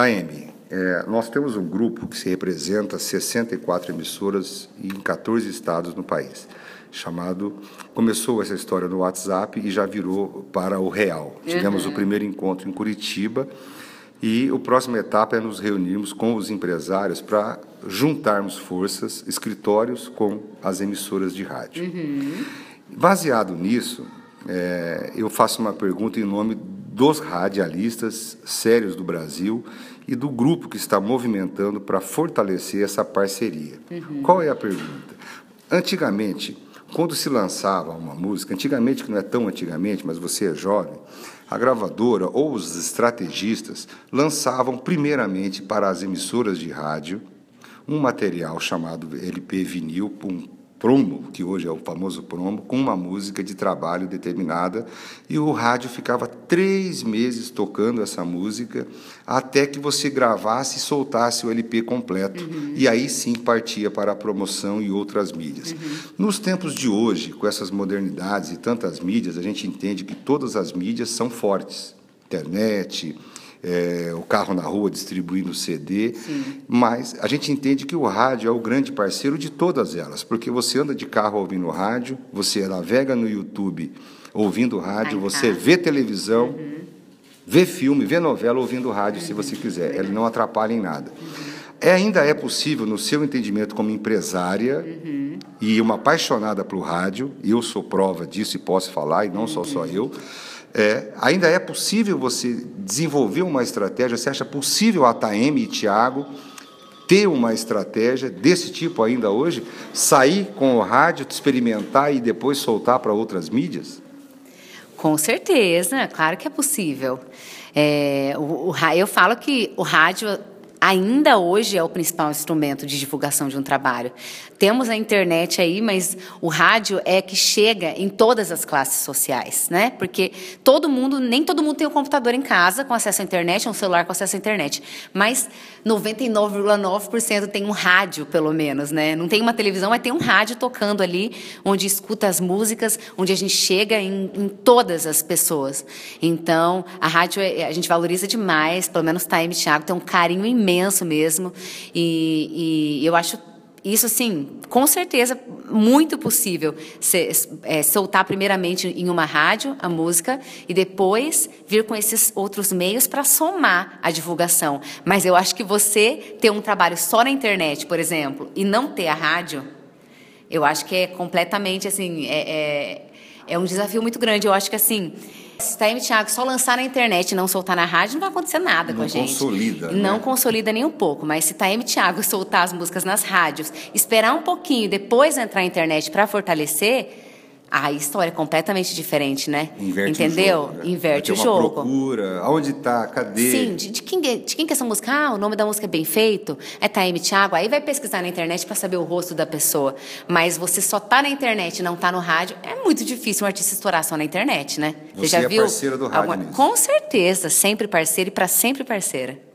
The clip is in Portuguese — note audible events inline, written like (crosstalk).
Taeme, é, nós temos um grupo que se representa 64 emissoras em 14 estados no país. Chamado. Começou essa história no WhatsApp e já virou para o real. Uhum. Tivemos o primeiro encontro em Curitiba e a próxima etapa é nos reunirmos com os empresários para juntarmos forças, escritórios com as emissoras de rádio. Uhum. Baseado nisso, é, eu faço uma pergunta em nome dos radialistas sérios do Brasil e do grupo que está movimentando para fortalecer essa parceria. Uhum. Qual é a pergunta? Antigamente, quando se lançava uma música, antigamente, que não é tão antigamente, mas você é jovem, a gravadora ou os estrategistas lançavam primeiramente para as emissoras de rádio um material chamado LP vinil, um promo, que hoje é o famoso promo, com uma música de trabalho determinada, e o rádio ficava três meses tocando essa música até que você gravasse e soltasse o LP completo. Uhum. E aí sim partia para a promoção e outras mídias. Uhum. Nos tempos de hoje, com essas modernidades e tantas mídias, a gente entende que todas as mídias são fortes. Internet, é, o carro na rua distribuindo CD, Sim. mas a gente entende que o rádio é o grande parceiro de todas elas, porque você anda de carro ouvindo rádio, você navega no YouTube ouvindo rádio, você vê televisão, uhum. vê filme, vê novela ouvindo rádio, uhum. se você quiser. Ele não atrapalha em nada. Uhum. É, ainda é possível, no seu entendimento como empresária uhum. e uma apaixonada pelo rádio, eu sou prova disso e posso falar, e não sou só eu, é, ainda é possível você desenvolver uma estratégia? Você acha possível a TAM e Tiago ter uma estratégia desse tipo ainda hoje? Sair com o rádio, experimentar e depois soltar para outras mídias? Com certeza, claro que é possível. É, o, o, eu falo que o rádio ainda hoje é o principal instrumento de divulgação de um trabalho. Temos a internet aí, mas o rádio é que chega em todas as classes sociais, né? Porque todo mundo, nem todo mundo tem um computador em casa com acesso à internet, um celular com acesso à internet, mas 99,9% tem um rádio, pelo menos, né? Não tem uma televisão, mas tem um rádio tocando ali, onde escuta as músicas, onde a gente chega em, em todas as pessoas. Então, a rádio é, a gente valoriza demais, pelo menos Time Thiago tem um carinho imenso mesmo, e, e eu acho isso, assim, com certeza, muito possível é, soltar primeiramente em uma rádio a música e depois vir com esses outros meios para somar a divulgação. Mas eu acho que você ter um trabalho só na internet, por exemplo, e não ter a rádio, eu acho que é completamente, assim, é, é, é um desafio muito grande. Eu acho que, assim, se Taime Thiago só lançar na internet e não soltar na rádio, não vai acontecer nada não com a gente. Consolida, não né? consolida nem um pouco. Mas se Taime Thiago (laughs) soltar as músicas nas rádios, esperar um pouquinho e depois entrar na internet para fortalecer, a história é completamente diferente, né? Inverte Entendeu? O jogo, né? Inverte o jogo. procura, aonde está, cadê? Sim, de, de, quem, de quem que é essa música? Ah, o nome da música é bem feito, é Taime Thiago. Aí vai pesquisar na internet para saber o rosto da pessoa. Mas você só tá na internet e não tá no rádio, é muito difícil um artista estourar só na internet, né? Você, você já é viu? parceira do rádio alguma... Com certeza, sempre parceira e para sempre parceira.